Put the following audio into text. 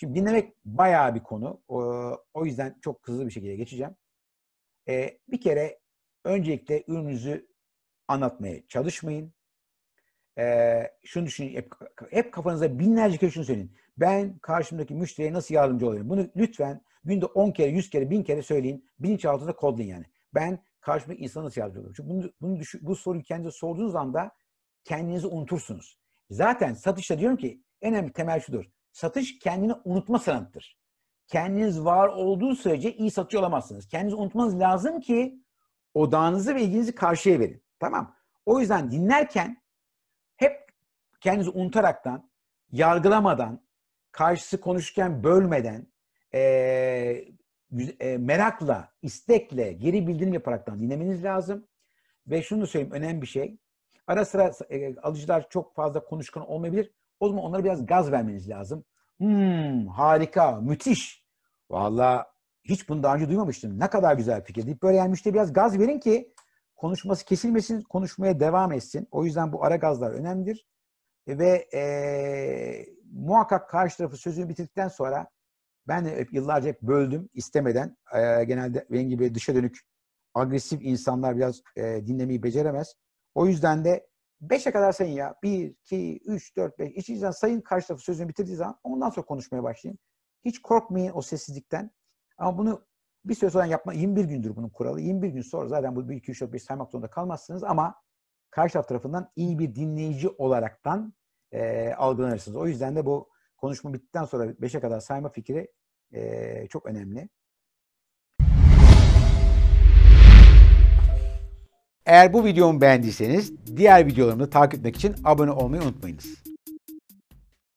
Şimdi dinlemek bayağı bir konu. O, yüzden çok hızlı bir şekilde geçeceğim. Ee, bir kere öncelikle ürününüzü anlatmaya çalışmayın. Ee, şunu düşünün, hep, hep kafanıza binlerce kere şunu söyleyin. Ben karşımdaki müşteriye nasıl yardımcı olayım? Bunu lütfen günde 10 kere, 100 kere, 1000 kere söyleyin. Bilinçaltında kodlayın yani. Ben karşımdaki insana nasıl yardımcı olurum? Çünkü bunu, bunu düşün, bu soruyu kendinize sorduğunuz anda kendinizi unutursunuz. Zaten satışta diyorum ki en önemli temel şudur. Satış kendini unutma sanatıdır. Kendiniz var olduğu sürece iyi satıcı olamazsınız. Kendinizi unutmanız lazım ki odağınızı ve ilginizi karşıya verin. Tamam. O yüzden dinlerken hep kendinizi unutaraktan, yargılamadan, karşısı konuşurken bölmeden, e, e, merakla, istekle, geri bildirim yaparaktan dinlemeniz lazım. Ve şunu söyleyeyim, önemli bir şey. Ara sıra e, alıcılar çok fazla konuşkan olmayabilir. O zaman onlara biraz gaz vermeniz lazım. Hmm, harika, müthiş. Vallahi hiç bunu daha önce duymamıştım. Ne kadar güzel fikir deyip böyle yani müşteri biraz gaz verin ki konuşması kesilmesin, konuşmaya devam etsin. O yüzden bu ara gazlar önemlidir. Ve e, muhakkak karşı tarafı sözünü bitirdikten sonra ben de hep, yıllarca hep böldüm istemeden. E, genelde benim gibi dışa dönük agresif insanlar biraz e, dinlemeyi beceremez. O yüzden de 5'e kadar sayın ya. 1, 2, 3, 4, 5. İçinizden sayın karşı tarafı sözünü bitirdiği zaman ondan sonra konuşmaya başlayın. Hiç korkmayın o sessizlikten. Ama bunu bir süre sonra yapma 21 gündür bunun kuralı. 21 gün sonra zaten bu 1, 2, 3, 4, 5 saymak zorunda kalmazsınız ama karşı taraf tarafından iyi bir dinleyici olaraktan e, algılanırsınız. O yüzden de bu konuşma bittikten sonra 5'e kadar sayma fikri e, çok önemli. Eğer bu videomu beğendiyseniz diğer videolarımı takip etmek için abone olmayı unutmayınız.